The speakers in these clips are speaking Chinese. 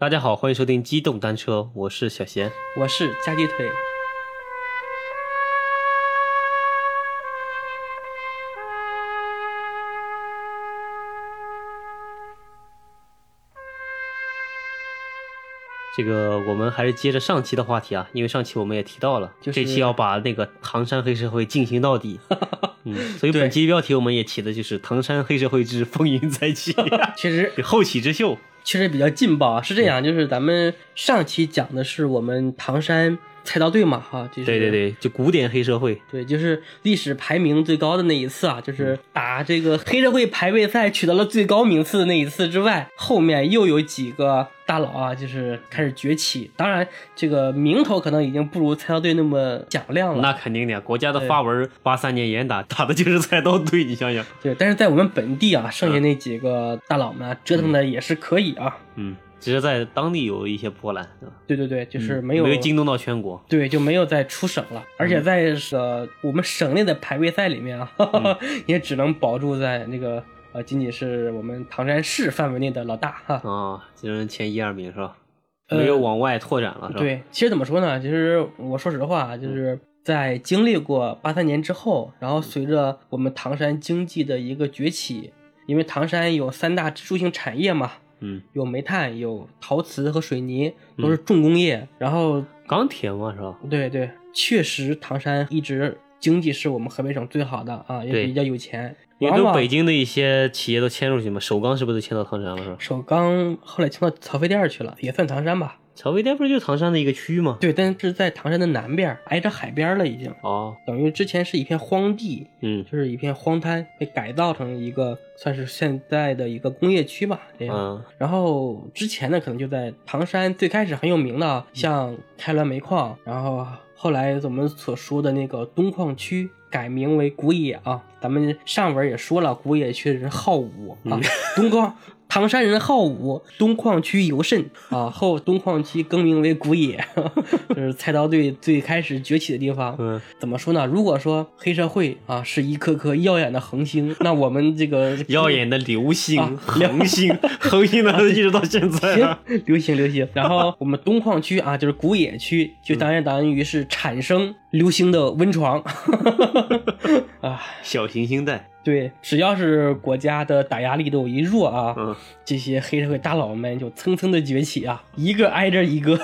大家好，欢迎收听机动单车，我是小贤。我是加鸡腿。这个我们还是接着上期的话题啊，因为上期我们也提到了，就是这期要把那个唐山黑社会进行到底。嗯，所以本期标题我们也起的就是《唐山黑社会之风云再起 》确实后起之秀。确实比较劲爆啊，是这样，就是咱们上期讲的是我们唐山菜刀队嘛，哈，就是对对对，就古典黑社会。对，就是历史排名最高的那一次啊，就是打这个黑社会排位赛取得了最高名次的那一次之外，后面又有几个大佬啊，就是开始崛起。当然，这个名头可能已经不如菜刀队那么响亮了，那肯定的呀，国家的发文八三年严打，打的就是菜刀队，你想想。对。但是在我们本地啊，剩下那几个大佬们啊折腾的也是可以啊。嗯，只是在当地有一些波澜，对吧？对对对，就是没有、没有惊动到全国。对，就没有再出省了，而且在呃我们省内的排位赛里面啊，也只能保住在那个呃仅仅是我们唐山市范围内的老大哈。啊，就是前一二名是吧？呃没有往外拓展了，是吧？，对，其实怎么说呢？其实我说实话，就是在经历过八三年之后，然后随着我们唐山经济的一个崛起，因为唐山有三大支柱性产业嘛，嗯，有煤炭、有陶瓷和水泥，都是重工业，然后钢铁嘛，是吧？对对，确实唐山一直经济是我们河北省最好的啊，也比较有钱。因为都北京的一些企业都迁入去嘛，首钢是不是都迁到唐山了，是吧？首钢后来迁到曹妃甸去了，也算唐山吧。曹妃甸不是就是唐山的一个区吗？对，但是在唐山的南边，挨着海边了，已经哦，等于之前是一片荒地，嗯就是一片荒滩，被改造成一个算是现在的一个工业区吧，这样。嗯然后之前呢，可能就在唐山最开始很有名的，像开滦煤矿，然后后来我们所说的那个东矿区改名为古冶啊。咱们上文也说了，古冶区的人好武啊，东矿唐山人好武，东矿区尤甚啊。后东矿区更名为古冶，就是菜刀队最开始崛起的地方。嗯，怎么说呢？如果说黑社会啊是一颗颗耀眼的恒星，那我们这个 耀眼的流星、啊 恒星、恒星呢，一直到现在行啊。，流星流星。然后我们东矿区啊，就是古冶区，就当然等于是产生流星的温床啊。小行星带，对，只要是国家的打压力度一弱啊，嗯，这些黑社会大佬们就蹭蹭的崛起啊，一个挨着一个。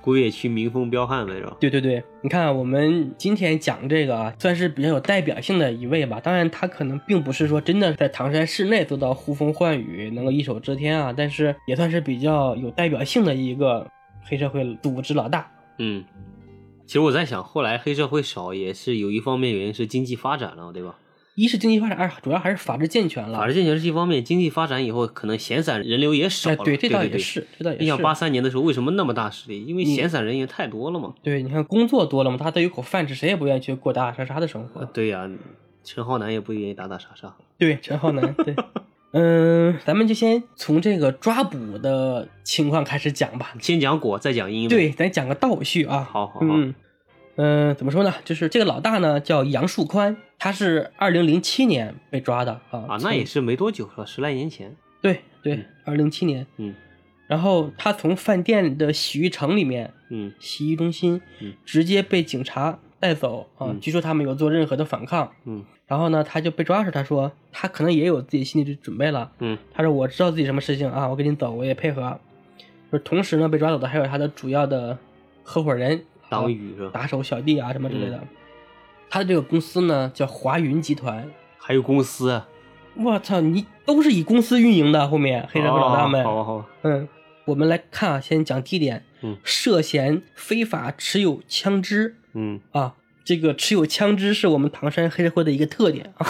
古冶区民风彪悍来着。对对对，你看我们今天讲这个啊，算是比较有代表性的一位吧。当然，他可能并不是说真的在唐山市内做到呼风唤雨，能够一手遮天啊，但是也算是比较有代表性的一个黑社会组织老大。嗯，其实我在想，后来黑社会少也是有一方面原因是经济发展了，对吧？一是经济发展，二主要还是法制健全了。法治健全是一方面，经济发展以后，可能闲散人流也少了。哎，对，这倒也是，这倒也是你想是。八三年的时候为什么那么大势力？因为嗯闲散人员太多了嘛。对，你看工作多了嘛，大家都有口饭吃，谁也不愿意去过打打杀杀的生活。对呀、陈浩南也不愿意打打杀杀。对，陈浩南，对，嗯，咱们就先从这个抓捕的情况开始讲吧。先讲果，再讲因。，对，咱讲个倒叙啊。好好好。嗯，嗯、怎么说呢？就是这个老大呢叫杨树宽，他是二零零七年被抓的啊。啊，那也是没多久了？十来年前。对对，二零零七年。嗯然后他从饭店的洗浴城里面，嗯洗浴中心嗯直接被警察带走啊。嗯据说他没有做任何的反抗。嗯然后呢，他就被抓时，他说他可能也有自己心理准备了。嗯他说我知道自己什么事情啊，我跟你走，我也配合。就是同时呢，被抓走的还有他的主要的合伙人，党羽是吧？打手、小弟啊什么之类的。他的这个公司呢叫华云集团。还有公司啊，我操，你都是以公司运营的，后面黑社会老大们。哦好啊好吧。嗯，我们来看啊，先讲第一点，嗯涉嫌非法持有枪支嗯，啊。这个持有枪支是我们唐山黑社会的一个特点。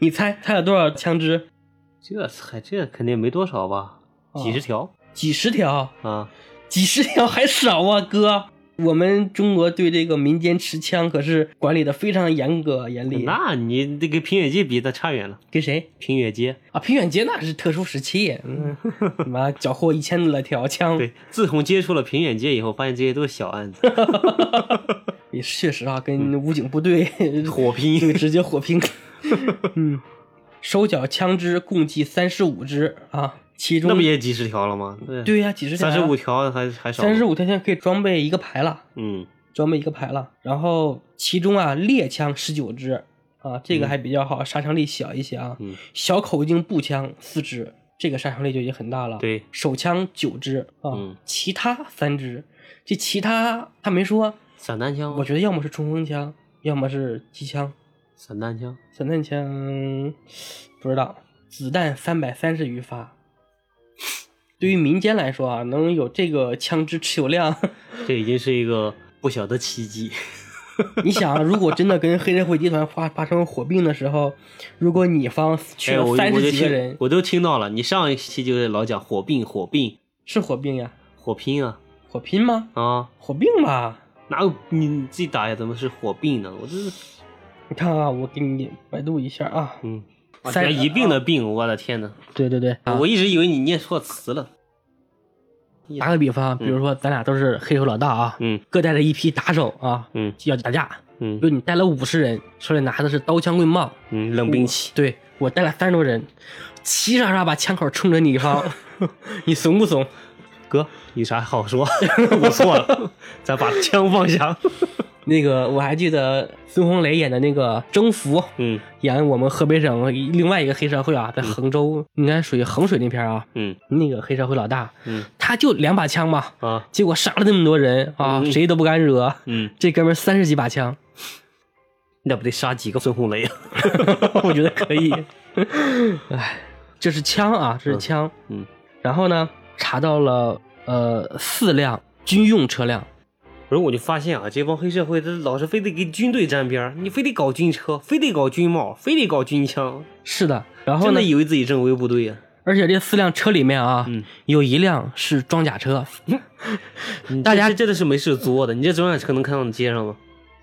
你猜猜了多少枪支？这才这肯定没多少吧？哦几十条几十条，啊？几十条还少啊，哥。我们中国对这个民间持枪可是管理的非常严格严厉。那你这跟平远街比那差远了。跟谁平远街，啊？平远街那是特殊时期，嗯，妈缴获一千多条枪，对，自从接触了平远街以后，发现这些都是小案子，也确实啊，跟武警部队 火拼。对直接火拼。嗯，收缴枪支共计三十五支啊，其中那不也几十条了吗？对，对呀、几十条三十五条还还少。三十五条现在可以装备一个排了，嗯装备一个排了。然后其中啊，猎枪十九支啊，这个还比较好，杀伤力小一些啊。嗯小口径步枪四支，这个杀伤力就已经很大了。对手枪九支啊，嗯其他三支。这其他他没说，散弹枪，我觉得要么是冲锋枪，要么是机枪。散弹枪，散弹枪不知道，子弹三百三十余发。对于民间来说啊，能有这个枪支持有量，这已经是一个不小的奇迹。你想啊，如果真的跟黑社会集团发发生火并的时候，如果你方去了三十几个人，我都听到了。你上一期就是老讲火并火并是火并呀？火拼啊火拼吗？啊，火并吧？哪有你你自己打呀？怎么是火并呢？我这是你看啊，我给你百度一下啊。嗯，啊三一并的并，我的天呐！对对对，啊我一直以为你念错词了。打个比方，比如说咱俩都是黑手老大啊，嗯各带着一批打手啊，嗯要打架。嗯就你带了五十人，手里拿的是刀枪棍棒，嗯，冷兵器。对我带了三十多人，齐刷刷把枪口冲着你方，你怂不怂？哥，有啥好说？我错了，咱把枪放下。那个我还记得孙红雷演的那个征服，嗯演我们河北省另外一个黑社会啊，在衡州，应该属于衡水那片啊，嗯那个黑社会老大，嗯他就两把枪嘛，啊结果杀了那么多人啊，嗯谁都不敢惹，嗯，这哥们三十几把枪，那不得杀几个孙红雷啊？我觉得可以。哎，这是枪啊，这是枪。嗯，然后呢，查到了呃四辆军用车辆。然后我就发现啊，这帮黑社会他老是非得跟军队沾边儿，你非得搞军车，非得搞军帽，非得搞军枪，是的，然后呢真的，以为自己正规部队啊。而且这四辆车里面啊，嗯有一辆是装甲车，大家真的是没事做的，你这装甲车能看到你街上吗？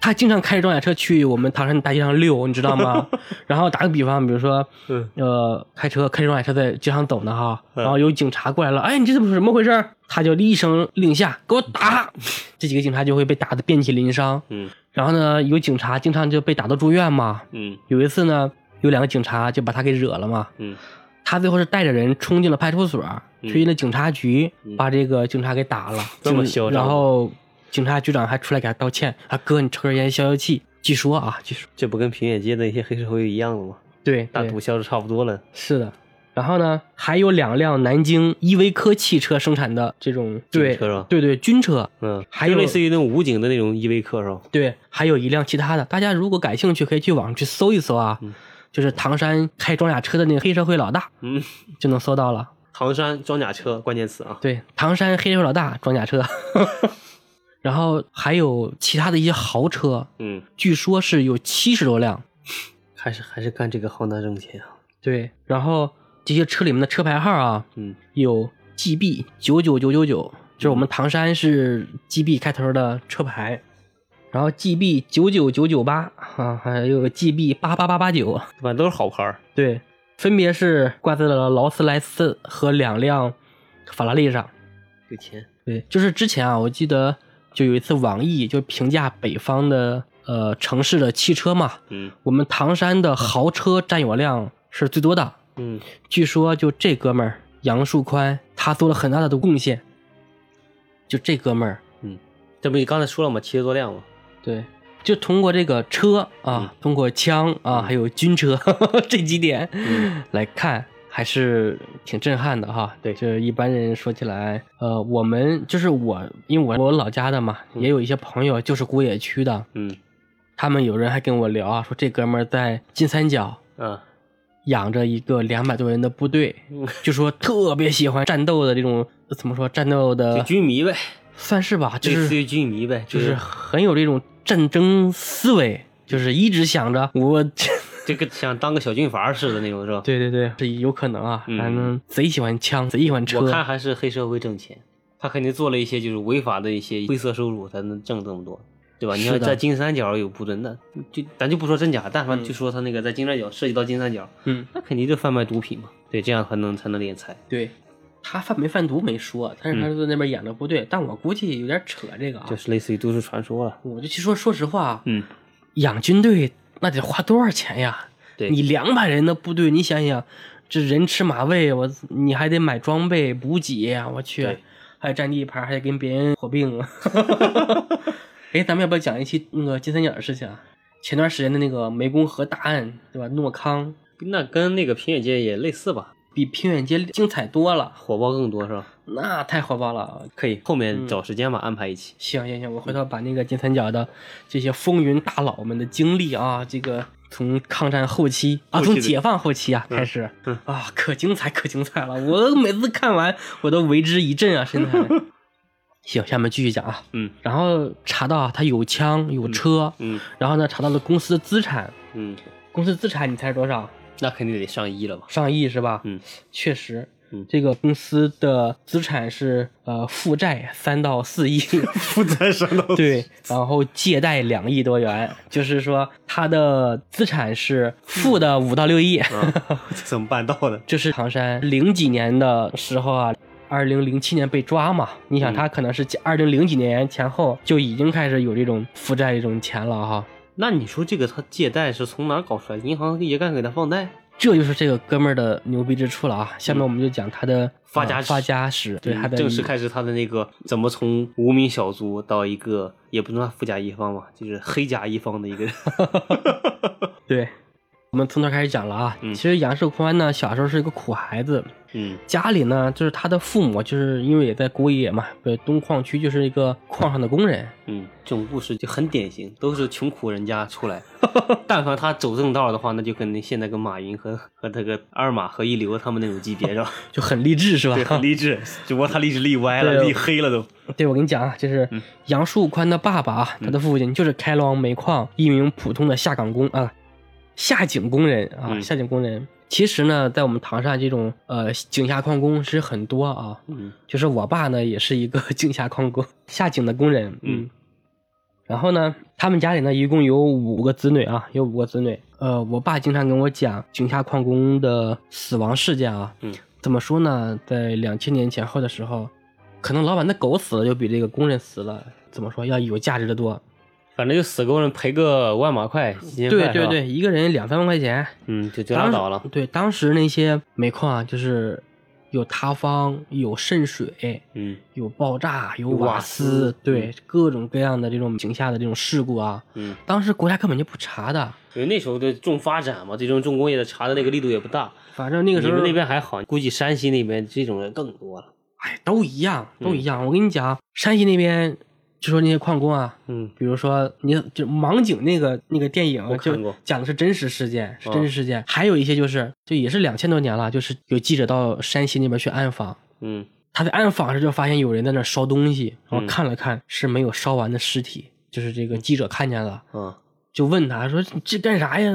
他经常开着装甲车去我们唐山大街上溜，你知道吗？然后打个比方，比如说，嗯呃，开车开着装甲车在街上走呢哈，嗯然后有警察过来了，哎，你这怎么怎么回事？他就一声令下，给我打！这几个警察就会被打得遍体鳞伤。嗯然后呢，有警察经常就被打到住院嘛。嗯有一次呢，有两个警察就把他给惹了嘛。嗯他最后是带着人冲进了派出所，嗯去进了警察局，嗯把这个警察给打了。这么嚣张然后警察局长还出来给他道歉，啊哥，你抽根烟消消气。据说啊，据说这不跟平野街的一些黑社会一样的吗？对对大毒枭的差不多了。是的。然后呢，还有两辆南京依维柯汽车生产的这种对车是吧对对军车，嗯，还有就类似于那种武警的那种依维柯是吧？对，还有一辆其他的。大家如果感兴趣，可以去网上去搜一搜啊，嗯就是唐山开装甲车的那个黑社会老大，嗯，就能搜到了。唐山装甲车关键词啊。对，唐山黑社会老大装甲车，然后还有其他的一些豪车，嗯，据说是有七十多辆。还是还是干这个行当挣钱啊。对，然后这些车里面的车牌号啊，嗯有 GB 九九九九九，就是我们唐山是 GB 开头的车牌，然后 GB 九九九九八啊，还有 GB 八八八八九，反正都是好牌儿。对，分别是挂在了劳斯莱斯和两辆法拉利上。有钱。对，就是之前啊，我记得就有一次网易就评价北方的呃城市的汽车嘛，嗯我们唐山的豪车占有量是最多的。嗯据说就这哥们儿杨树宽，他做了很大的贡献。就这哥们儿，嗯，这不你刚才说了吗？七十多辆吗？对，就通过这个车啊，通过枪啊，还有军车 这几点、嗯来看，还是挺震撼的哈。对就是一般人说起来，呃，我们就是我，因为我我老家的嘛，嗯也有一些朋友就是古冶区的，嗯他们有人还跟我聊啊，说这哥们儿在金三角嗯养着一个两百多人的部队，嗯就说特别喜欢战斗的这种怎么说战斗的，军迷呗，算是吧，就是类似于军迷呗，就是很有这种战争思维，就是一直想着我，这个像当个小军阀似的那种是吧？对对对，是有可能啊，嗯反正贼喜欢枪，贼喜欢车，我看还是黑社会挣钱，他肯定做了一些就是违法的一些灰色收入才能挣这么多，对吧？你要在金三角有部队，那就咱就不说真假，但凡嗯就说他那个在金三角涉及到金三角，嗯，那肯定就贩卖毒品嘛，对，这样才能才能敛财。对。他贩没贩毒没说，但是他是在那边养的部队，但我估计有点扯这个啊。就是类似于都市传说了。我就其实说说实话，嗯，养军队那得花多少钱呀？对你两百人的部队，你想想，这人吃马喂，我你还得买装备补给呀，我去还有占地盘，还得跟别人火并。哎，咱们要不要讲一期那个金三角的事情啊？前段时间的那个湄公河大案，对吧？诺康那跟那个平野街也类似吧，比平远街精彩多了，火爆更多是吧？那太火爆了。可以，后面找时间吧，安排一起。行行行，我回头把那个金三角的这些风云大佬们的经历啊，这个从抗战后期啊，期从解放后期啊开始嗯啊，可精彩可精彩了！我每次看完我都为之一振啊，身材。行，下面继续讲啊。嗯然后查到啊他有枪有车，嗯然后呢查到了公司的资产，嗯，公司资产你猜是多少？那肯定得上亿了吧？上亿是吧？嗯，确实。嗯这个公司的资产是呃负债三到四亿，负债三到对，然后借贷两亿多元，就是说它的资产是负的五到六亿。啊，怎么办到的？这是唐山零几年的时候啊，二零零七年被抓嘛，你想嗯他可能是二零零几年前后就已经开始有这种负债这种钱了哈。那你说这个他借贷是从哪儿搞出来？银行也敢给他放贷？这就是这个哥们儿的牛逼之处了啊！下面我们就讲他的呃发家史发家史，对他的正式开始他的那个怎么从无名小卒到一个也不能算富甲一方吧，就是黑甲一方的一个人。对，我们从头开始讲了啊。嗯其实杨树宽呢，小时候是一个苦孩子，嗯家里呢，就是他的父母，就是因为也在古冶嘛，对，东矿区就是一个矿上的工人。嗯，这种故事就很典型，都是穷苦人家出来。但凡他走正道的话，那就跟那现在跟马云和和那个二马和一流他们那种级别是吧？就很励志，是吧？对，很励志。只不过他励志立歪了，对立黑了都。对，我跟你讲啊，就是嗯杨树宽的爸爸啊，他的父亲就是开滦煤矿一名普通的下岗工啊，下井工人啊，嗯下井工人。其实呢，在我们唐山这种呃井下矿工是很多啊，嗯就是我爸呢也是一个井下矿工，下井的工人，嗯。然后呢，他们家里呢一共有五个子女啊，有五个子女。呃，我爸经常跟我讲井下矿工的死亡事件啊。嗯怎么说呢？在两千年前后的时候，可能老板的狗死了就比这个工人死了怎么说要有价值的多。反正就死工人赔个万把块，对对对，一个人两三万块钱，嗯，就就拉倒了。对，当时那些煤矿啊，就是有塌方、有渗水、嗯有爆炸、有有瓦瓦斯对，各种各样的这种井下的这种事故啊，嗯，当时国家根本就不查的。因为那时候的重发展嘛，这种重工业的查的那个力度也不大。反正那个时候你们那边还好，估计山西那边这种人更多了。哎，都一样，都一嗯样。我跟你讲，山西那边就说那些矿工啊，嗯比如说你就盲井那个那个电影就讲的是真实事件，是哦真实事件。还有一些就是就也是两千多年了，就是有记者到山西那边去暗访，嗯他在暗访时就发现有人在那烧东西，然后嗯看了看是没有烧完的尸体，就是这个记者看见了。嗯就问他说：“这干啥呀？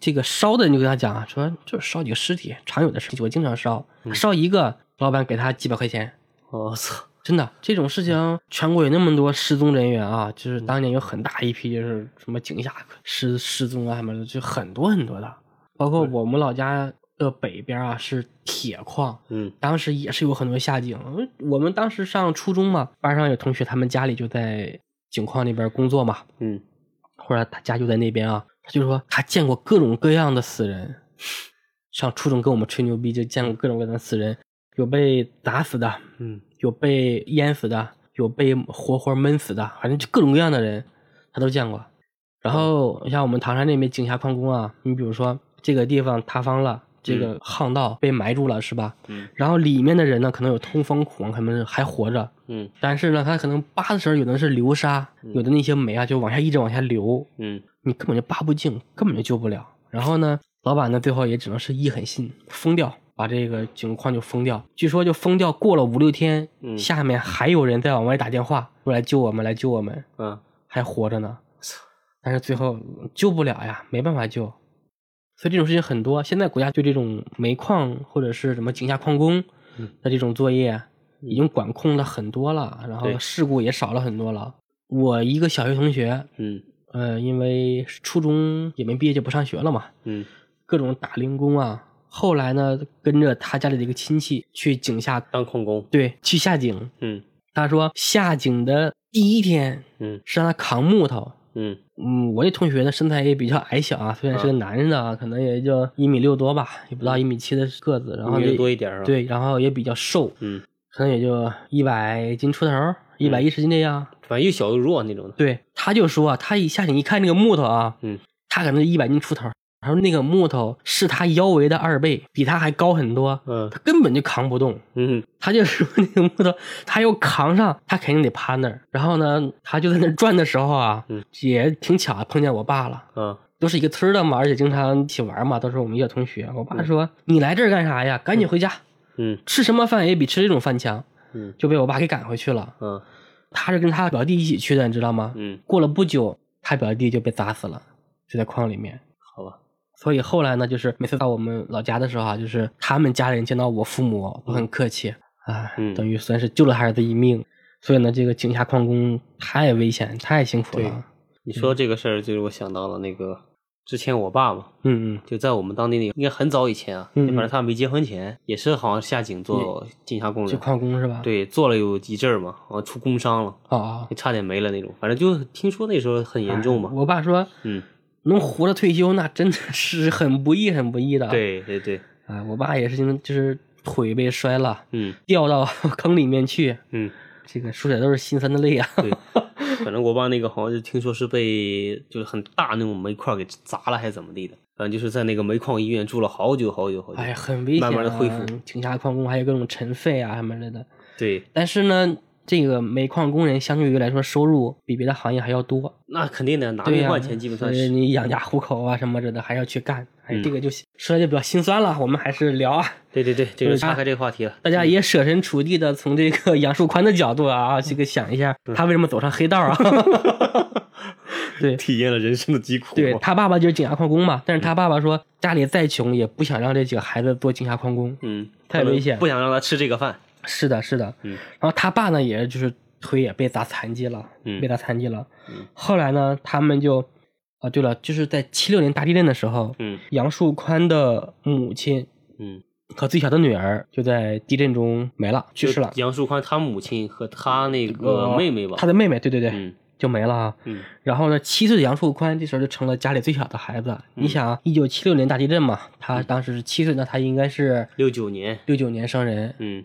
这个烧的，你就跟他讲啊，说就是烧几个尸体，常有的事情，我经常烧，嗯烧一个，老板给他几百块钱。我操，真的，这种事情全国有那么多失踪人员啊，就是当年有很大一批就是什么井下失失踪啊什么的，就很多很多的。包括我们老家的北边啊是铁矿，嗯当时也是有很多下井。我们当时上初中嘛，班上有同学他们家里就在井矿那边工作嘛，嗯或者他家就在那边啊，他就说他见过各种各样的死人。上初中跟我们吹牛逼，就见过各种各样的死人，有被砸死的，嗯有被淹死的，有被活活闷死的，反正就各种各样的人，他都见过。然后像我们唐山那边井下矿工啊，你比如说这个地方塌方了，这个巷道被埋住了，是吧？嗯然后里面的人呢，可能有通风孔，可能还活着，嗯但是呢，他可能扒的时候，有的是流沙，有的那些煤啊就往下一直往下流，嗯你根本就扒不净，根本就救不了。然后呢，老板呢最后也只能是一狠心封掉，把这个井矿就封掉。据说就封掉过了五六天，嗯下面还有人在往外打电话，说来救我们，来救我们，嗯还活着呢。但是最后救不了呀，没办法救。所以这种事情很多。现在国家对这种煤矿或者是什么井下矿工嗯的这种作业，已经管控了很多了，然后事故也少了很多了。我一个小学同学，嗯呃，因为初中也没毕业就不上学了嘛，嗯各种打零工啊。后来呢，跟着他家里的一个亲戚去井下，当矿工。对，去下井。嗯他说下井的第一天嗯是让他扛木头，嗯嗯，我那同学呢身材也比较矮小啊，虽然是个男人的，啊，可能也就一米六多吧，也不到一米七的个子，然后多一点对，然后也比较瘦，嗯，可能也就一百斤出头，一百一十斤这样。反正又小又弱那种的。对，他就说啊他一下井一看那个木头啊，嗯，他可能一百斤出头，他说那个木头是他腰围的二倍，比他还高很多，嗯他根本就扛不动。嗯他就说那个木头，他要扛上，他肯定得趴那儿。然后呢，他就在那儿转的时候啊，嗯也挺巧碰见我爸了。嗯都是一个村的嘛，而且经常一起玩嘛，都是我们一个同学。我爸说：“你来这儿干啥呀？赶紧回家，嗯吃什么饭也比吃这种饭强。嗯”就被我爸给赶回去了。嗯他是跟他表弟一起去的，你知道吗？嗯，过了不久，他表弟就被砸死了，就在矿里面。好吧。所以后来呢，就是每次到我们老家的时候啊，就是他们家人见到我父母都很客气，啊，嗯等于算是救了孩子一命。所以呢，这个井下矿工太危险，太辛苦了。你说这个事儿，就是我想到了那个之前我爸嘛，嗯嗯就在我们当地那个，应该很早以前啊，反正他没结婚前，也是好像下井做井下工去人，矿工是吧？，对，做了有一阵儿嘛，好像出工伤了，哦哦，就差点没了那种。反正就听说那时候很严重嘛哎。我爸说，嗯，能活着退休，那真的是 很不易，很不易的。，对对对，啊，我爸也是因为就是腿被摔了，嗯掉到 坑里面去，嗯，这个说起来都是心酸的泪啊。对。反正我爸那个好像就听说是被就是很大那种煤块给砸了还是怎么地的，反正就是在那个煤矿医院住了好久好久好久。哎呀，很危险、啊，慢慢的恢复井下矿工还有各种尘肺啊什么类的。对，但是呢，这个煤矿工人相对于来说收入比别的行业还要多，那肯定的，拿对呀、命换钱基本所上是。以你养家糊口啊什么之类的还要去干。哎，嗯这个就说来就比较心酸了。我们还是聊啊，对对对，这就是岔开这个话题了。大家也设身处地的从这个杨树宽的角度啊，这个想一下他为什么走上黑道啊？对。体验了人生的疾苦。对他爸爸就是井下矿工嘛，但是他爸爸说家里再穷也不想让这几个孩子做井下矿工。嗯，太危险不想让他吃这个饭。是的，是的。嗯然后他爸呢，也就是腿也被砸残疾了，嗯被砸残疾了。嗯后来呢，他们就，啊，对了，就是在七六年大地震的时候，嗯杨树宽的母亲嗯，和最小的女儿就在地震中没了，去世了。杨树宽他母亲和他那个妹妹吧。他的妹妹，对对对，嗯就没了啊。嗯然后呢，七岁的杨树宽这时候就成了家里最小的孩子。你想啊，一九七六年大地震嘛，他当时是七岁，那他应该是六九年。六九年生人。嗯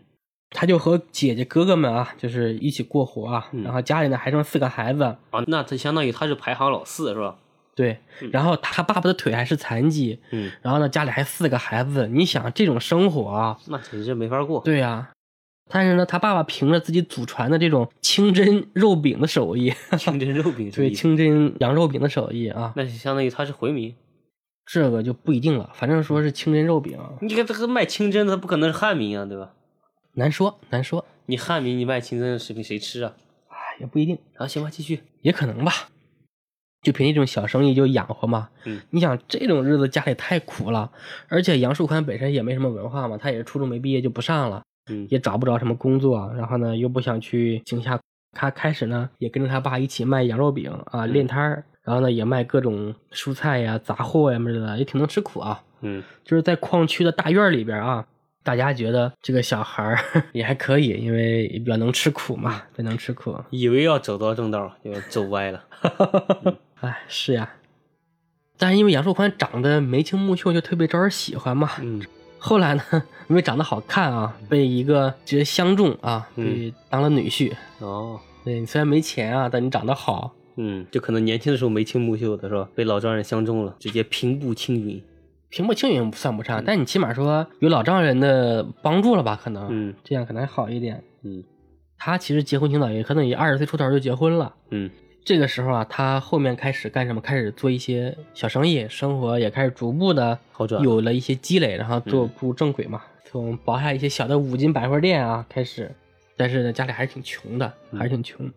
他就和姐姐哥哥们啊，就是一起过活啊。嗯然后家里呢还剩四个孩子，啊，那他相当于他是排行老四是吧？对。然后他爸爸的腿还是残疾，嗯，然后呢家里还四个孩子，你想这种生活啊，那简直没法过。对呀、但是呢，他爸爸凭着自己祖传的这种清真肉饼的手艺，清真肉饼 对清真羊肉饼的手艺啊，那就相当于他是回民。这个就不一定了。反正说是清真肉饼，你看这个卖清真的，他不可能是汉民啊，对吧？难说难说，你汉民，你卖清真的食品谁吃啊？哎，也不一定，啊，行吧，继续。也可能吧。就凭这种小生意就养活嘛。嗯，你想这种日子家里太苦了，而且杨树宽本身也没什么文化嘛，他也是初中没毕业就不上了，嗯也找不着什么工作，然后呢又不想去井下，他开始呢也跟着他爸一起卖羊肉饼啊，嗯练摊儿，然后呢也卖各种蔬菜呀、杂货呀什么的，也挺能吃苦啊。嗯就是在矿区的大院里边啊，大家觉得这个小孩儿 也还可以，因为比较能吃苦嘛，比较能吃苦。以为要走到正道，就走歪了。哎，是呀。但是因为杨树宽长得眉清目秀，就特别招人喜欢嘛。嗯后来呢，因为长得好看啊，被一个直接相中啊，当了女婿。哦，对你虽然没钱啊，但你长得好。嗯，就可能年轻的时候眉清目秀的是吧？被老丈人相中了，直接平步青云。平步青云算不上，但你起码说有老丈人的帮助了吧？可能，嗯这样可能还好一点。嗯他其实结婚挺早，也可能也二十岁出头就结婚了。嗯这个时候啊，他后面开始干什么？开始做一些小生意，生活也开始逐步的好转有了一些积累，然后做步入正轨嘛。从包下一些小的五金百货店啊开始，但是呢，家里还是挺穷的，还是挺穷。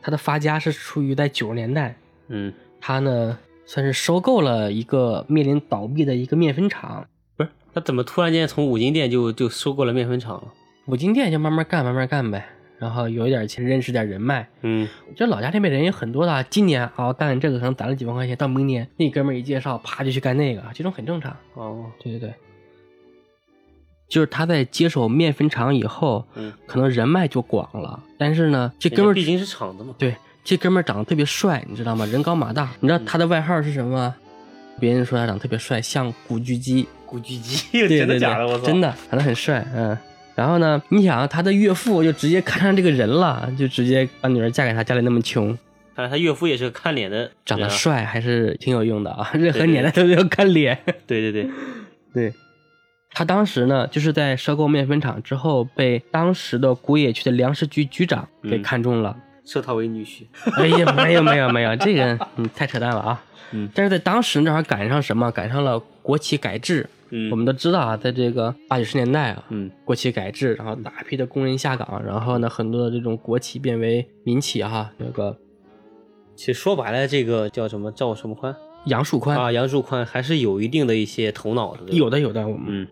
他的发家是出于在九十年代，嗯，他呢算是收购了一个面临倒闭的一个面粉厂，不是，他怎么突然间从五金店就就收购了面粉厂了？五金店就慢慢干，慢慢干呗。然后有一点钱，认识点人脉，嗯这老家这边人也很多的啊。今年啊干这个可能攒了几万块钱，到明年那哥们儿一介绍，啪就去干那个，这种很正常。哦对对对，就是他在接手面粉厂以后，嗯，可能人脉就广了，但是呢，这哥们儿毕竟是厂子嘛。对这哥们儿长得特别帅，你知道吗？人高马大。你知道他的外号是什么吗？别人说他长得特别帅，像古巨基。古巨基，真的假的？我操！真的长得很帅，嗯。然后呢，你想他的岳父就直接看上这个人了，就直接把女儿嫁给他，家里那么穷，看来他岳父也是个看脸的，长得。帅还是挺有用的啊。任何年代都要看脸。对对对，对，他当时呢，就是在收购面粉厂之后，被当时的古野区的粮食局局长给嗯看中了。收他为女婿。哎呀，没有没有没有，这个嗯太扯淡了啊！嗯但是在当时正好赶上什么？赶上了国企改制。嗯，我们都知道啊，在这个八九十年代啊，嗯国企改制，然后大批的工人下岗，然后呢，很多的这种国企变为民企哈。那个其实说白了，这个叫什么赵什么宽杨树宽、啊，杨树宽还是有一定的一些头脑的。有的有的，我们嗯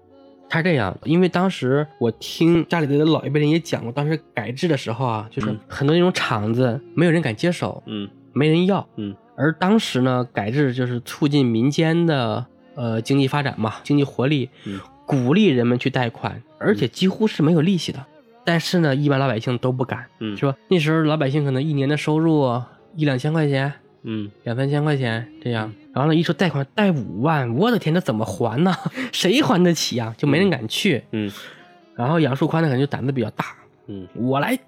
他是这样，因为当时我听家里的老一辈人也讲过，当时改制的时候啊，就是嗯很多那种厂子没有人敢接手，嗯没人要。嗯而当时呢，改制就是促进民间的呃经济发展嘛，经济活力，嗯鼓励人们去贷款，而且几乎是没有利息的。但是呢，一般老百姓都不敢，嗯是吧？那时候老百姓可能一年的收入一两千块钱，嗯两三千块钱这样。然后呢，一说贷款贷五万，我的天，这怎么还呢？谁还得起呀、就没人敢去。嗯然后杨树宽呢，可能就胆子比较大，嗯，我来，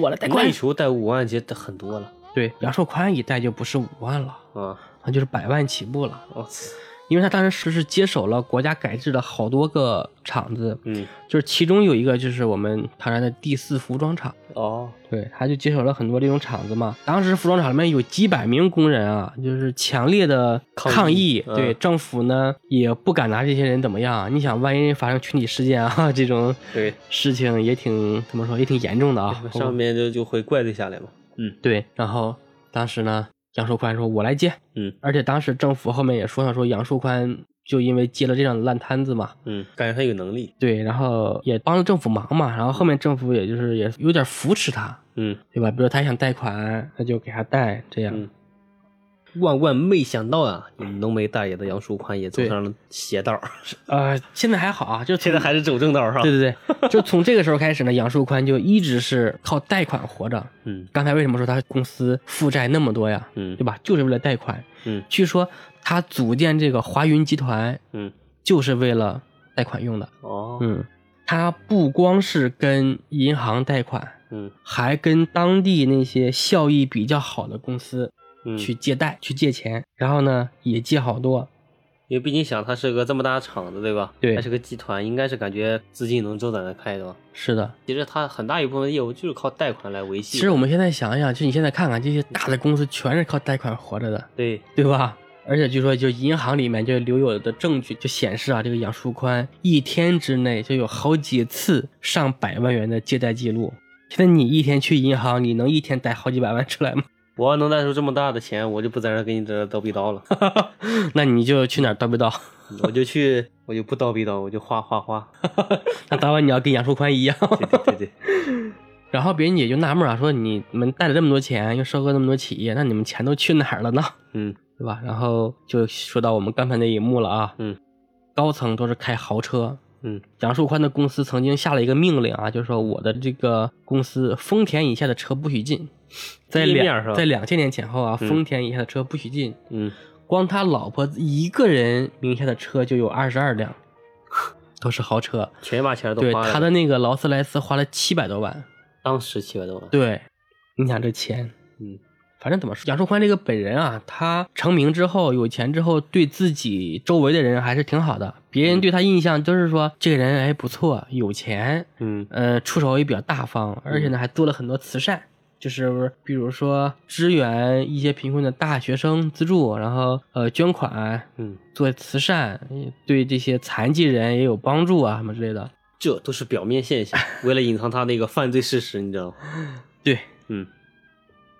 我来贷款那。时候贷五万其实很多了对，杨树宽一贷就不是五万了，啊！那就是百万起步了。我操，因为他当时是接手了国家改制的好多个厂子，嗯就是其中有一个就是我们唐山的第四服装厂，哦，对，他就接手了很多这种厂子嘛。当时服装厂里面有几百名工人啊，就是强烈的抗议抗议，嗯对政府呢也不敢拿这些人怎么样。你想，万一发生群体事件啊，这种对，事情也挺怎么说，也挺严重的啊。上面就就会怪罪下来嘛。嗯对，然后当时呢，杨树宽说：“我来接。”嗯而且当时政府后面也说了，说杨树宽就因为接了这样的烂摊子嘛，嗯，感觉他有能力。对，然后也帮了政府忙嘛，然后后面政府也就是也有点扶持他，嗯对吧？比如他想贷款，那就给他贷，这样。嗯，万万没想到啊，浓眉大眼的杨树宽也走上了邪道儿，呃，现在还好啊，就从现在还是走正道儿是吧？对对对，就从这个时候开始呢，杨树宽就一直是靠贷款活着。嗯刚才为什么说他公司负债那么多呀？嗯对吧？就是为了贷款。嗯据说他组建这个华云集团嗯，就是为了贷款用的。哦，嗯，他不光是跟银行贷款，嗯还跟当地那些效益比较好的公司嗯，去借贷、去借钱，然后呢也借好多。因为毕竟想他是个这么大的厂子，对吧？对还是个集团，应该是感觉资金能周转的开的吧？是的，其实他很大一部分业务就是靠贷款来维系。其实我们现在想一想，就你现在看看这些大的公司，全是靠贷款活着的，对，对吧？而且据说，就银行里面就留有的证据就显示啊，这个杨树宽一天之内就有好几次上百万元的借贷记录。现在你一天去银行，你能一天贷好几百万出来吗？我要能带出这么大的钱，我就不在这儿给你这叨逼叨了，那你就去哪儿叨逼叨？我就去，我就不叨逼叨，我就花花花。那早晚你要跟杨树宽一样。对对对对，然后别人也就纳闷啊，说你们带了这么多钱，又收购那么多企业，那你们钱都去哪儿了呢？嗯对吧？然后就说到我们刚才那一幕了啊，嗯高层都是开豪车。嗯杨树宽的公司曾经下了一个命令啊，就是说我的这个公司丰田以下的车不许进。在两在两千年前后啊，嗯丰田以下的车不许进。嗯，光他老婆一个人名下的车就有二十二辆，都是豪车。全把钱都对，花了。他的那个劳斯莱斯花了七百多万。当时七百多万。对，你想这钱，嗯反正怎么说，杨树宽这个本人啊，他成名之后有钱之后，对自己周围的人还是挺好的。别人对他印象就是说这个人哎不错，有钱，嗯呃，出手也比较大方，而且呢还做了很多慈善，就是比如说支援一些贫困的大学生资助，然后呃捐款嗯，做慈善，对这些残疾人也有帮助啊什么之类的。这都是表面现象，为了隐藏他那个犯罪事实，你知道吗？对，嗯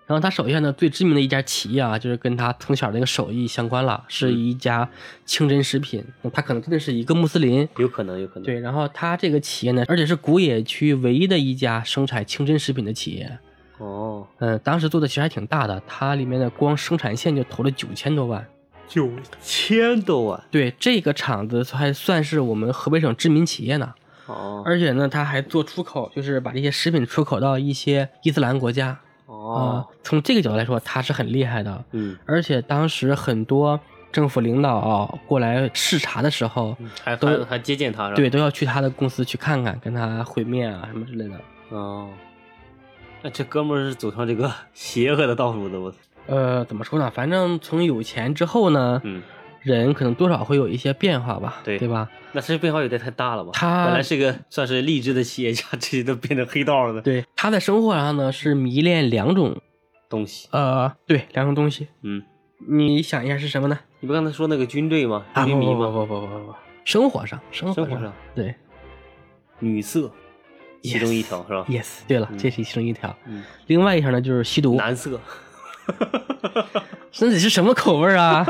然后他手下呢最知名的一家企业啊，就是跟他从小那个手艺相关了，是一家清真食品。那他可能真的是一个穆斯林。有可能，有可能。对，然后他这个企业呢，而且是古野区唯一的一家生产清真食品的企业。哦，嗯，当时做的其实还挺大的，它里面的光生产线就投了九千多万。九千多万。对，这个厂子还算是我们河北省知名企业呢。哦而且呢，它还做出口，就是把这些食品出口到一些伊斯兰国家。哦哦，从这个角度来说，他是很厉害的。嗯，而且当时很多政府领导啊过来视察的时候，还都还还接见他？对，都要去他的公司去看看，跟他会面啊什么之类的。哦，那这哥们儿是走上这个邪恶的道路的，我操。呃，怎么说呢？反正从有钱之后呢，嗯，人可能多少会有一些变化吧，对对吧？那这变化有点太大了吧？他本来是个算是励志的企业家，这些都变成黑道了的对，他在生活上呢是迷恋两种，东西。呃，对，两种东西。嗯，你想一下是什么呢？你不刚才说那个军队吗？啊，不不？不不不不不，生活上，生活上对女色，其中一条是吧？，yes，对了，嗯这是其中一条。嗯，另外一条呢就是吸毒，男色。那得是什么口味儿啊？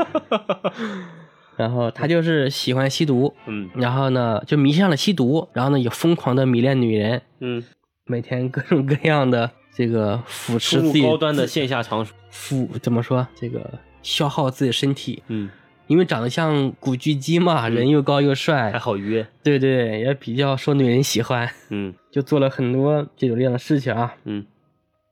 然后他就是喜欢吸毒，嗯然后呢就迷上了吸毒，然后呢也疯狂的迷恋女人，嗯，每天各种各样的这个腐蚀自己高端的线下场所。腐怎么说这个消耗自己身体，嗯，因为长得像古巨基嘛，人又高又帅。还，好约。对对，也比较受女人喜欢，嗯。就做了很多这种这样的事情啊。嗯。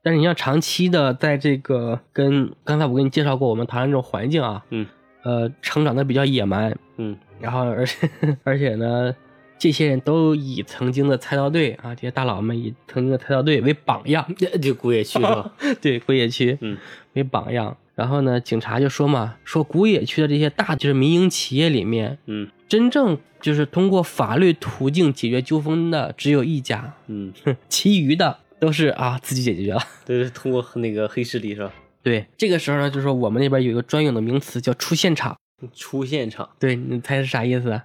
但是你要长期的在这个跟刚才我给你介绍过我们唐山这种环境啊，嗯。呃，成长的比较野蛮，嗯。然后而且 而且呢，这些人都以曾经的菜刀队啊，这些大佬们以曾经的菜刀队为榜样，这就古野区是吧？对古野区嗯。为榜样。然后呢，警察就说嘛，说古野区的这些大就是民营企业里面，嗯真正就是通过法律途径解决纠纷的只有一家，嗯，其余的都是啊自己解决了。对，通过那个黑势力是吧？对，这个时候呢，就是说我们那边有一个专用的名词叫出现场。出现场对你猜是啥意思？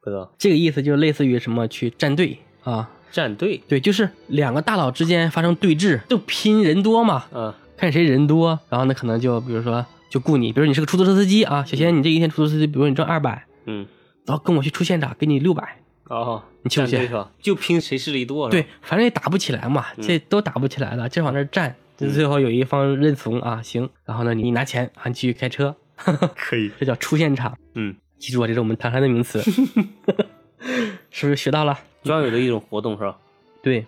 不知道这个意思就类似于什么去站队啊，站队对，就是两个大佬之间发生对峙，就拼人多嘛，啊看谁人多，然后呢可能就比如说就雇你，比如你是个出租车司机啊，小贤你这一天出租车司机，比如你挣二百，嗯然后跟我去出现场，给你六百，哦，你去不去？就拼谁势力多？对，反正也打不起来嘛，这都打不起来了，就往那儿站，就最后有一方认怂啊，行，然后呢你拿钱啊，你继续开车，可以。这叫出现场，嗯，记住啊，这是我们唐山的名词，是不是学到了？专有的一种活动是吧？对，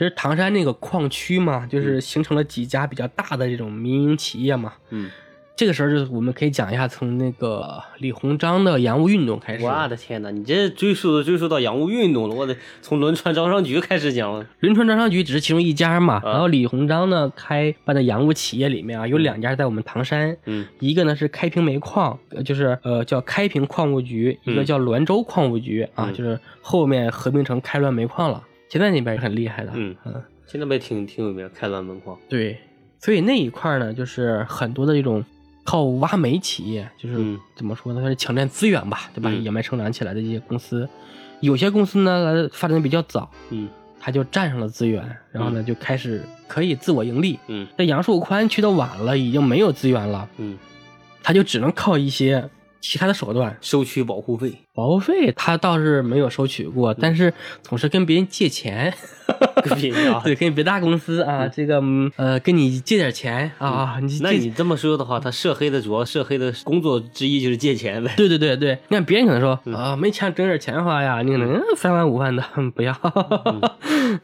其实唐山那个矿区嘛，就是形成了几家比较大的这种民营企业嘛。嗯，这个时候就是我们可以讲一下从那个李鸿章的洋务运动开始。我的天哪，你这追溯都追溯到洋务运动了，我得从轮船招商局开始讲了。轮船招商局只是其中一家嘛，啊然后李鸿章呢开办的洋务企业里面啊，有两家在我们唐山，嗯一个呢是开平煤矿，呃就是呃叫开平矿务局，一个嗯叫滦州矿务局啊，嗯就是后面合并成开滦煤矿了。现在那边也很厉害的，嗯。嗯，现在不也挺挺有名，开滦门矿。对，所以那一块儿呢，就是很多的这种靠挖煤企业，就是、嗯。怎么说呢，它是抢占资源吧，对吧？嗯。野蛮生长起来的这些公司，有些公司呢来发展的比较早，嗯。它就占上了资源，然后呢就开始可以自我盈利。嗯。这杨树宽去的晚了，已经没有资源了，嗯，他就只能靠一些其他的手段。收取保护费，保护费他倒是没有收取过，但是总是跟别人借钱！对，跟别大公司啊，这个嗯呃跟你借点钱啊，你借那你这么说的话，他涉黑的主要涉黑的工作之一就是借钱呗。对对对对，你看别人可能说嗯。啊、没钱整点钱花呀，你可能嗯。三万五万的嗯 不要，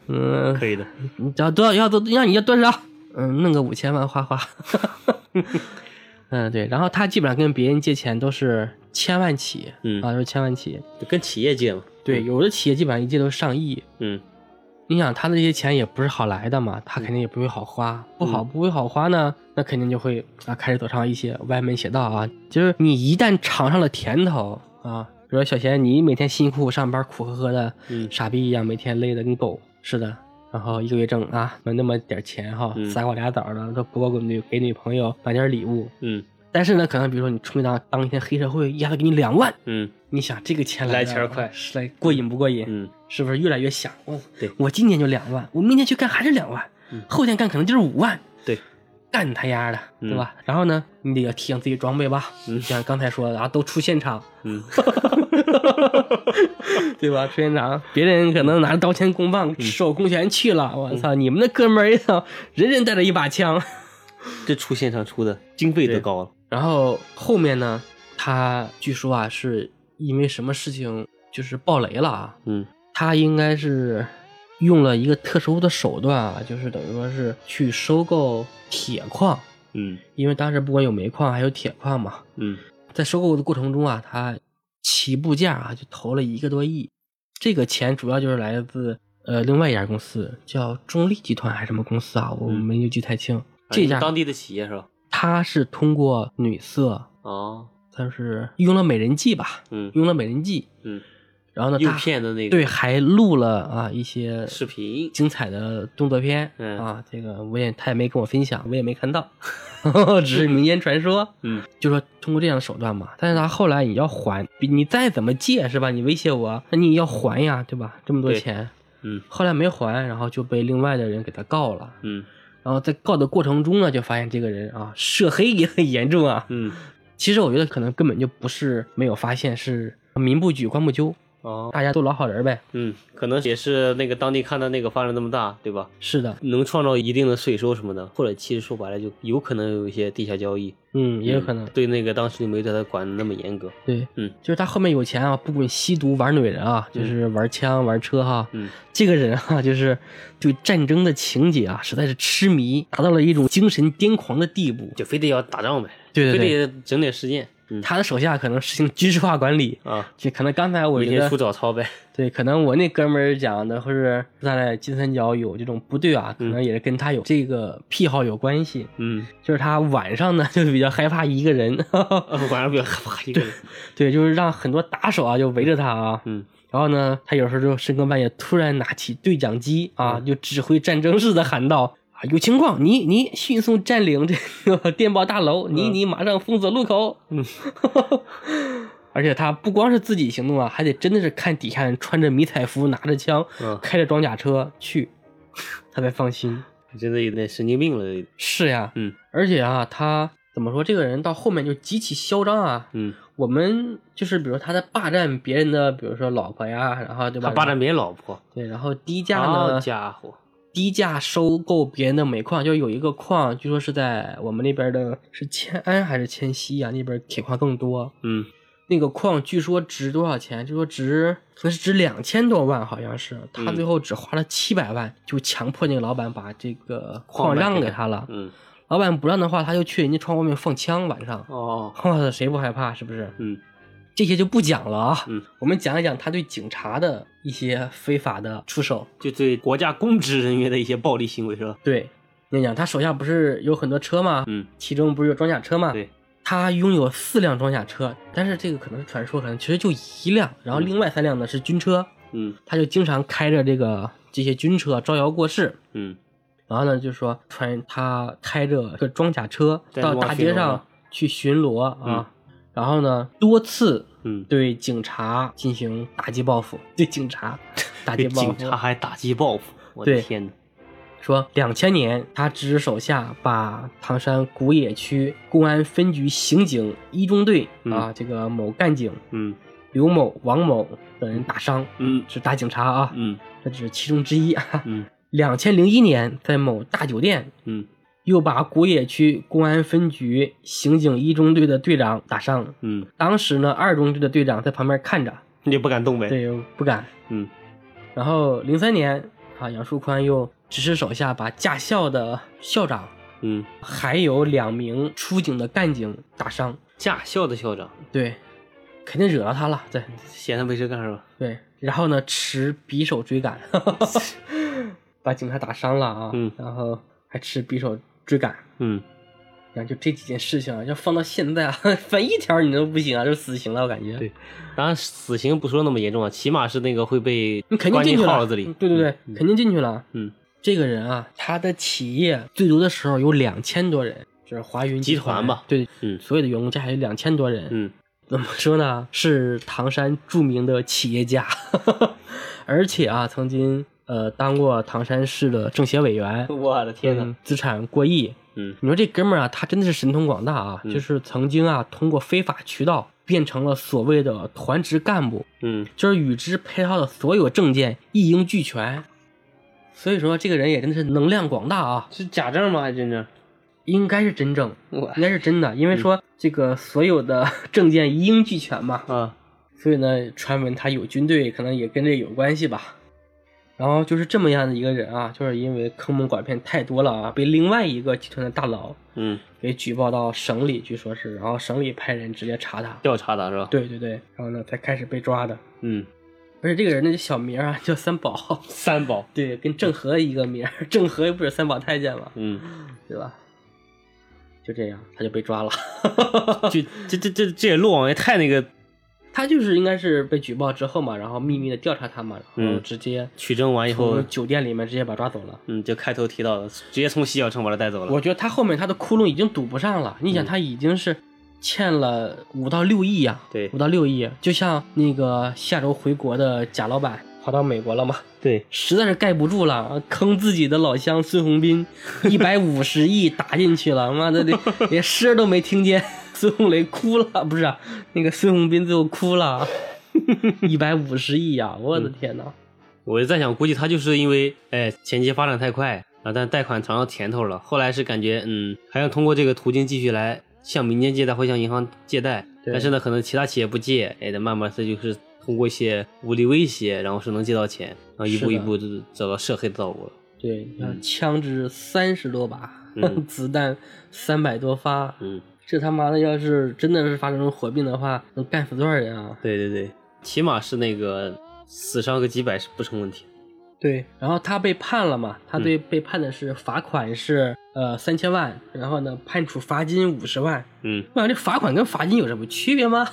嗯，可以的。你只要多少要多让你要多少，嗯，弄个五千万花花，嗯对，然后他基本上跟别人借钱都是千万起，嗯啊都是千万起，就跟企业借嘛。对，有的企业基本上一借都上亿，嗯。你想他的这些钱也不是好来的嘛，他肯定也不会好花，不好不会好花呢，那肯定就会啊开始走上一些歪门邪道啊。就是你一旦尝上了甜头啊，比如说小贤，你每天辛辛苦苦上班，苦呵呵的，嗯。傻逼一样，每天累的跟狗似的，然后一个月挣啊那么点钱哈，嗯仨瓜俩枣的都不够给女给女朋友买点礼物。嗯但是呢，可能比如说你出去当当一天黑社会，一下子给你两万，嗯你想这个钱来钱快是来过瘾不过瘾？嗯是不是越来越想我？对我今年就两万，我明天去干还是两万，嗯后天干可能就是五万，对，干他丫的，嗯对吧？然后呢，你得要提醒自己装备吧，嗯像刚才说的，然后都出现场，嗯对吧？出现场，别人可能拿着刀枪棍棒、赤手空拳去了，我操，你们那哥们儿，操，人人带着一把枪。这出现场出的经费都高了。然后后面呢，他据说啊，是因为什么事情就是爆雷了啊，嗯他应该是用了一个特殊的手段啊，就是等于说是去收购铁矿，嗯。因为当时不管有煤矿还有铁矿嘛，嗯。在收购的过程中啊，他起步价啊就投了一个多亿，这个钱主要就是来自呃另外一家公司叫中立集团还是什么公司啊，我嗯没有记太清。啊这家当地的企业是吧？他是通过女色，啊，他是用了美人计吧，嗯。用了美人计，嗯，诱然后呢诱骗的那个对还录了啊一些视频，精彩的动作片、嗯啊，这个我也他也没跟我分享，我也没看到，只是民间传说。嗯就说通过这样的手段嘛，但是他后来你要还，你再怎么借是吧？你威胁我，那你要还呀，对吧？这么多钱，嗯后来没还，然后就被另外的人给他告了。嗯然后在告的过程中呢，就发现这个人啊涉黑也很严重啊。嗯，其实我觉得可能根本就不是没有发现，是民不举，官不究，哦，大家都老好人呗。嗯，可能也是那个当地看到那个发展那么大，对吧？是的，能创造一定的税收什么的，或者其实说白了就有可能有一些地下交易，嗯，也有可能。对那个当时就没对他管的那么严格。对，嗯就是他后面有钱啊，不管吸毒、玩女人啊，就是玩枪、玩车哈。嗯这个人啊，就是对战争的情节啊，实在是痴迷，达到了一种精神癫狂的地步。就非得要打仗呗，对对对，非得整点事件。嗯他的手下可能实行军事化管理，啊，就可能刚才我觉得出早操呗。对，可能我那哥们儿讲的，或者咱俩金三角有这种部队啊，可能也是跟他有这个癖好有关系。嗯，就是他晚上呢，就比较害怕一个人，呃 晚上比较害怕一个人。对，就是让很多打手啊就围着他啊。嗯然后呢，他有时候就深更半夜突然拿起对讲机啊，就指挥战争似的喊道：“啊，有情况，你你迅速占领这个 电报大楼，你嗯你马上封锁路口。”嗯，而且他不光是自己行动啊，还得真的是看底下人穿着迷彩服，拿着枪，嗯，开着装甲车去，他才放心。真的有点神经病了。是呀，嗯而且啊，他怎么说？这个人到后面就极其嚣张啊。嗯，我们就是比如说他在霸占别人的，比如说老婆呀，然后对吧？他霸占别人老婆。对，然后低价好呢，家伙，低价收购别人的煤矿，就是有一个矿，据说是在我们那边的是迁安还是迁西啊？那边铁矿更多。嗯那个矿据说值多少钱？据说值可能是值两千多万，好像是。他嗯最后只花了七百万，就强迫那个老板把这个矿让给他了。嗯，老板不让的话，他就去人家窗外面放枪，晚上，哦，哇，谁不害怕？是不是？嗯这些就不讲了啊。嗯，我们讲一讲他对警察的一些非法的出手。就对国家公职人员的一些暴力行为是吧？对，你讲他手下不是有很多车吗？嗯，其中不是有装甲车吗？对，他拥有四辆装甲车，但是这个可能是传说，可能其实就一辆，然后另外三辆呢是军车，嗯他就经常开着这个这些军车招摇过市。嗯然后呢，就说穿他开着个装甲车到大街上去巡逻啊，然后呢多次嗯，对警察进行打击报复，对警察打击报复。警察还打击报复，我的天哪！说两千年，他指使手下把唐山古冶区公安分局刑警一中队、啊，这个某干警嗯。刘某、王某等人打伤，嗯。是打警察啊，嗯。这只是其中之一啊。嗯。两千零一年，在某大酒店嗯又把古冶区公安分局刑警一中队的队长打伤了。嗯，当时呢，二中队的队长在旁边看着，你也不敢动呗？对，不敢。嗯然后零三年啊，杨树宽又指使手下把驾校的校长嗯，还有两名出警的干警打伤。驾校的校长对，肯定惹到他了。对嫌他没事干是吧？对，然后呢，持匕首追赶，把警察打伤了啊。嗯然后还持匕首追赶。嗯，然后就这几件事情啊，要放到现在啊，反一条你都不行啊，就是死刑了，我感觉。对当然死刑不说那么严重啊，起码是那个会被你肯定关进去了。子里嗯。对对对，嗯肯定进去了。嗯，这个人啊，他的企业最多的时候有两千多人，就是华云集团团吧对，嗯所有的员工加起来有两千多人。嗯怎么说呢？是唐山著名的企业家，而且啊，曾经呃当过唐山市的政协委员。我的天嗯，资产过亿。嗯你说这哥们儿啊，他真的是神通广大啊！嗯就是曾经啊，通过非法渠道变成了所谓的团职干部，嗯就是与之配套的所有证件一应俱全。所以说，这个人也真的是能量广大啊，是假证吗？真证？应该是真证，我应该是真的，因为说这个所有的 证件一应俱全嘛，啊所以呢，传闻他有军队，可能也跟这有关系吧。然后就是这么样的一个人啊，就是因为坑蒙拐骗太多了啊，被另外一个集团的大佬嗯，给举报到省里，据说是，然后省里派人直接查他。调查他是吧？，对对对，然后呢才开始被抓的。嗯，而且这个人的小名啊叫三宝，三宝，对，跟郑和一个名儿，郑和又不是三宝太监嘛，嗯，对吧？就这样，他就被抓了。就 这这这这也落网也太那个他就是应该是被举报之后嘛，然后秘密的调查他嘛，然后嗯直接取证完以后从，酒店里面直接把他抓走了。嗯，就开头提到的，直接从洗脚城把他带走了。我觉得他后面他的窟窿已经堵不上了。你想，嗯他已经是欠了五到六亿呀、对五到六亿，就像那个下周回国的贾老板跑到美国了嘛，对，实在是盖不住了，坑自己的老乡孙宏斌，一百五十亿打进去了，妈的连 连声都没听见，孙红雷哭了，不是、啊、那个孙宏斌最后哭了，一百五十亿呀，我的天呐！我就在想，估计他就是因为哎前期发展太快啊，但贷款尝到甜头了，后来是感觉嗯还要通过这这个途径继续来向民间借贷或向银行借贷，但是呢，可能其他企业不借，哎，得慢慢这就是通过一些武力威胁，然后是能借到钱，然后一步一步就走到涉黑的道路了。对，你看嗯枪支三十多把，嗯子弹三百多发，嗯，这他妈的要是真的是发生火并的话，能干死多少人啊？对对对，起码是那个死伤个几百是不成问题。对，然后他被判了嘛，他对被判的是罚款是、呃三千万，然后呢判处罚金五十万。嗯，我想这罚款跟罚金有什么区别吗？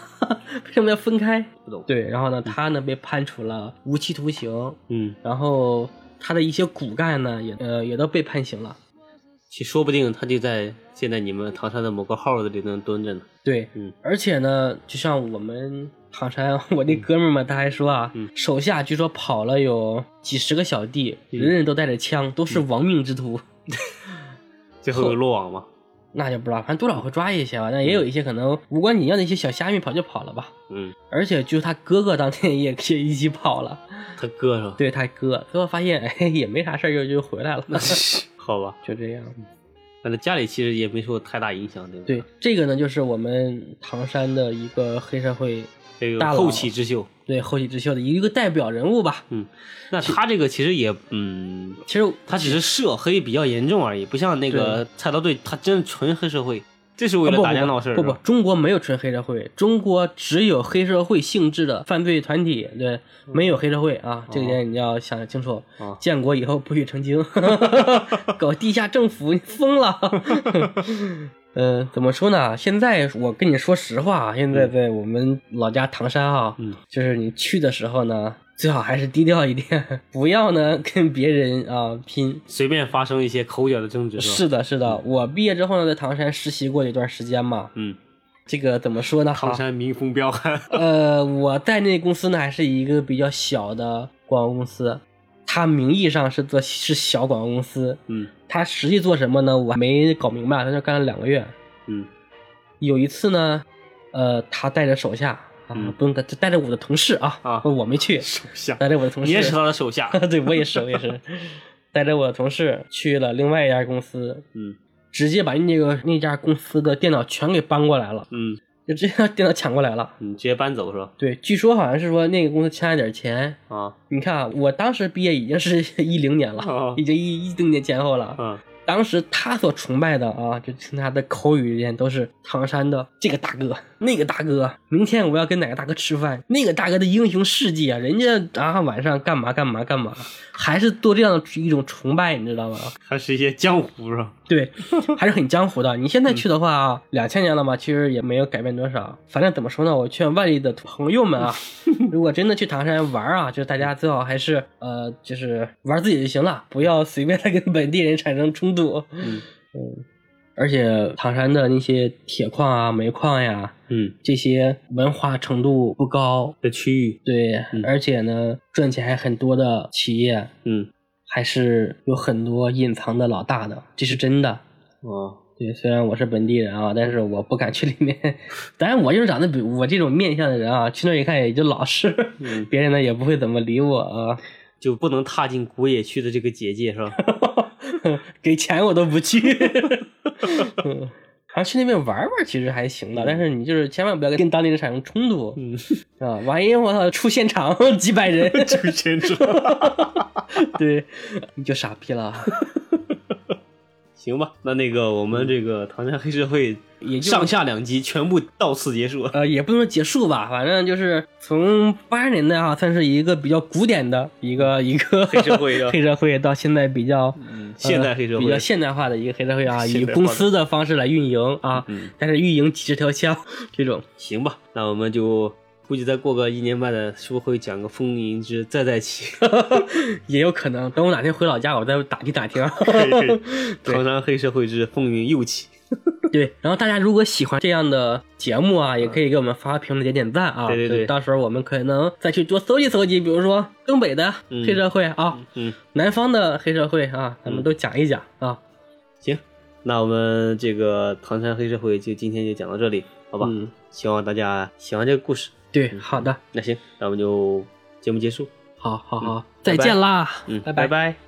为什么要分开？不懂。对，然后呢，他呢被判处了无期徒刑，嗯，然后他的一些骨干呢也呃也都被判刑了。其说不定他就在现在你们唐山的某个号子里能蹲着呢。对，嗯而且呢，就像我们唐山 我那哥们儿嘛，他还说啊，嗯手下据说跑了有几十个小弟，嗯人人都带着枪，都是亡命之徒。最后有落网吗？那就不知道，反正多少会抓一些吧，但也有一些可能无关紧要的一些小虾米跑就跑了吧。嗯，而且就他哥哥当天也也一起跑了，他哥是吧？对他哥，最后发现哎也没啥事儿就就回来了，好吧，就这样。反正家里其实也没受太大影响，对吧？对，这个呢就是我们唐山的一个黑社会，大个后起之秀。对后起之秀的一个代表人物吧。嗯，那他这个其实也，嗯，其实他只是涉黑比较严重而已，不像那个菜刀队，他真的纯黑社会，这是为了打架闹事儿。不不中国没有纯黑社会，中国只有黑社会性质的犯罪团体，对，没有黑社会啊，这个点你要想清楚。哦建国以后不许成精，搞地下政府，你疯了。嗯，怎么说呢？现在我跟你说实话啊，现在在我们老家唐山啊，嗯就是你去的时候呢，最好还是低调一点，不要呢跟别人啊拼。随便发生一些口角的争执，是的，是的，我毕业之后呢，在唐山实习过一段时间嘛，嗯，这个怎么说呢？唐山民风彪悍。呃，我在那公司呢，还是一个比较小的广告公司，它名义上是做是小广告公司，嗯它实际做什么呢？我还没搞明白，在那干了两个月。嗯有一次呢，呃，他带着手下啊，嗯不用带，带着我的同事啊，啊我没去，手下，带着我的同事，你也是他的手下。对我也是，我也是，带着我的同事去了另外一家公司，嗯直接把那个那家公司的电脑全给搬过来了，嗯就直接把电脑抢过来了。嗯，直接搬走是吧？对，据说好像是说那个公司欠了点钱。啊你看啊，我当时毕业已经是一零年了，哦已经一一零年前后了。嗯当时他所崇拜的啊，就听他的口语里面都是唐山的这个大哥、那个大哥。明天我要跟哪个大哥吃饭，那个大哥的英雄事迹啊，人家啊晚上干嘛干嘛干嘛，还是做这样的一种崇拜，你知道吗？还是一些江湖上？对，还是很江湖的。你现在去的话啊，两千年了嘛，其实也没有改变多少。反正怎么说呢，我劝外地的朋友们啊，如果真的去唐山玩啊，就是大家最好还是呃，就是玩自己就行了，不要随便的跟本地人产生冲突。嗯 嗯，而且唐山的那些铁矿啊、煤矿呀，嗯，这些文化程度不高，的区域，对，嗯而且呢，赚钱还很多的企业，嗯还是有很多隐藏的老大的，这是真的。哦对，虽然我是本地人啊，但是我不敢去里面。当然，我就是长得比我这种面相的人啊，去那一看也就老实，嗯，别人呢也不会怎么理我啊。就不能踏进古野区的这个结界是吧？给钱我都不去。嗯好像去那边玩玩其实还行的，但是你就是千万不要跟当地人产生冲突嗯，啊！万一我操出现场几百人，出现场。对，你就傻逼了。行吧，那那个我们这个唐山黑社会也就上下两集全部到此结束。呃，也不能说结束吧，反正就是从八十年代啊，算是一个比较古典的一个一个黑社会啊 黑社会到现在比较嗯，现代黑社会。呃比较现代化的一个黑社会啊，以公司的方式来运营啊，嗯。但是运营几十条枪这种，行吧，那我们就估计再过个一年半的，是不是会讲个风云之再再起？也有可能。等我哪天回老家，我再打听打听。唐山黑社会之风云又起。对，然后大家如果喜欢这样的节目啊，也可以给我们发评论、点点赞啊。对对对到时候我们可能再去多搜集搜集，比如说东北的嗯黑社会啊，嗯，南方的黑社会啊，咱们都讲一讲啊。行，那我们这个唐山黑社会就今天就讲到这里，好吧？嗯，希望大家喜欢这个故事。对，好的，那行，那我们就节目结束。好好好，再见啦，嗯，拜拜。拜拜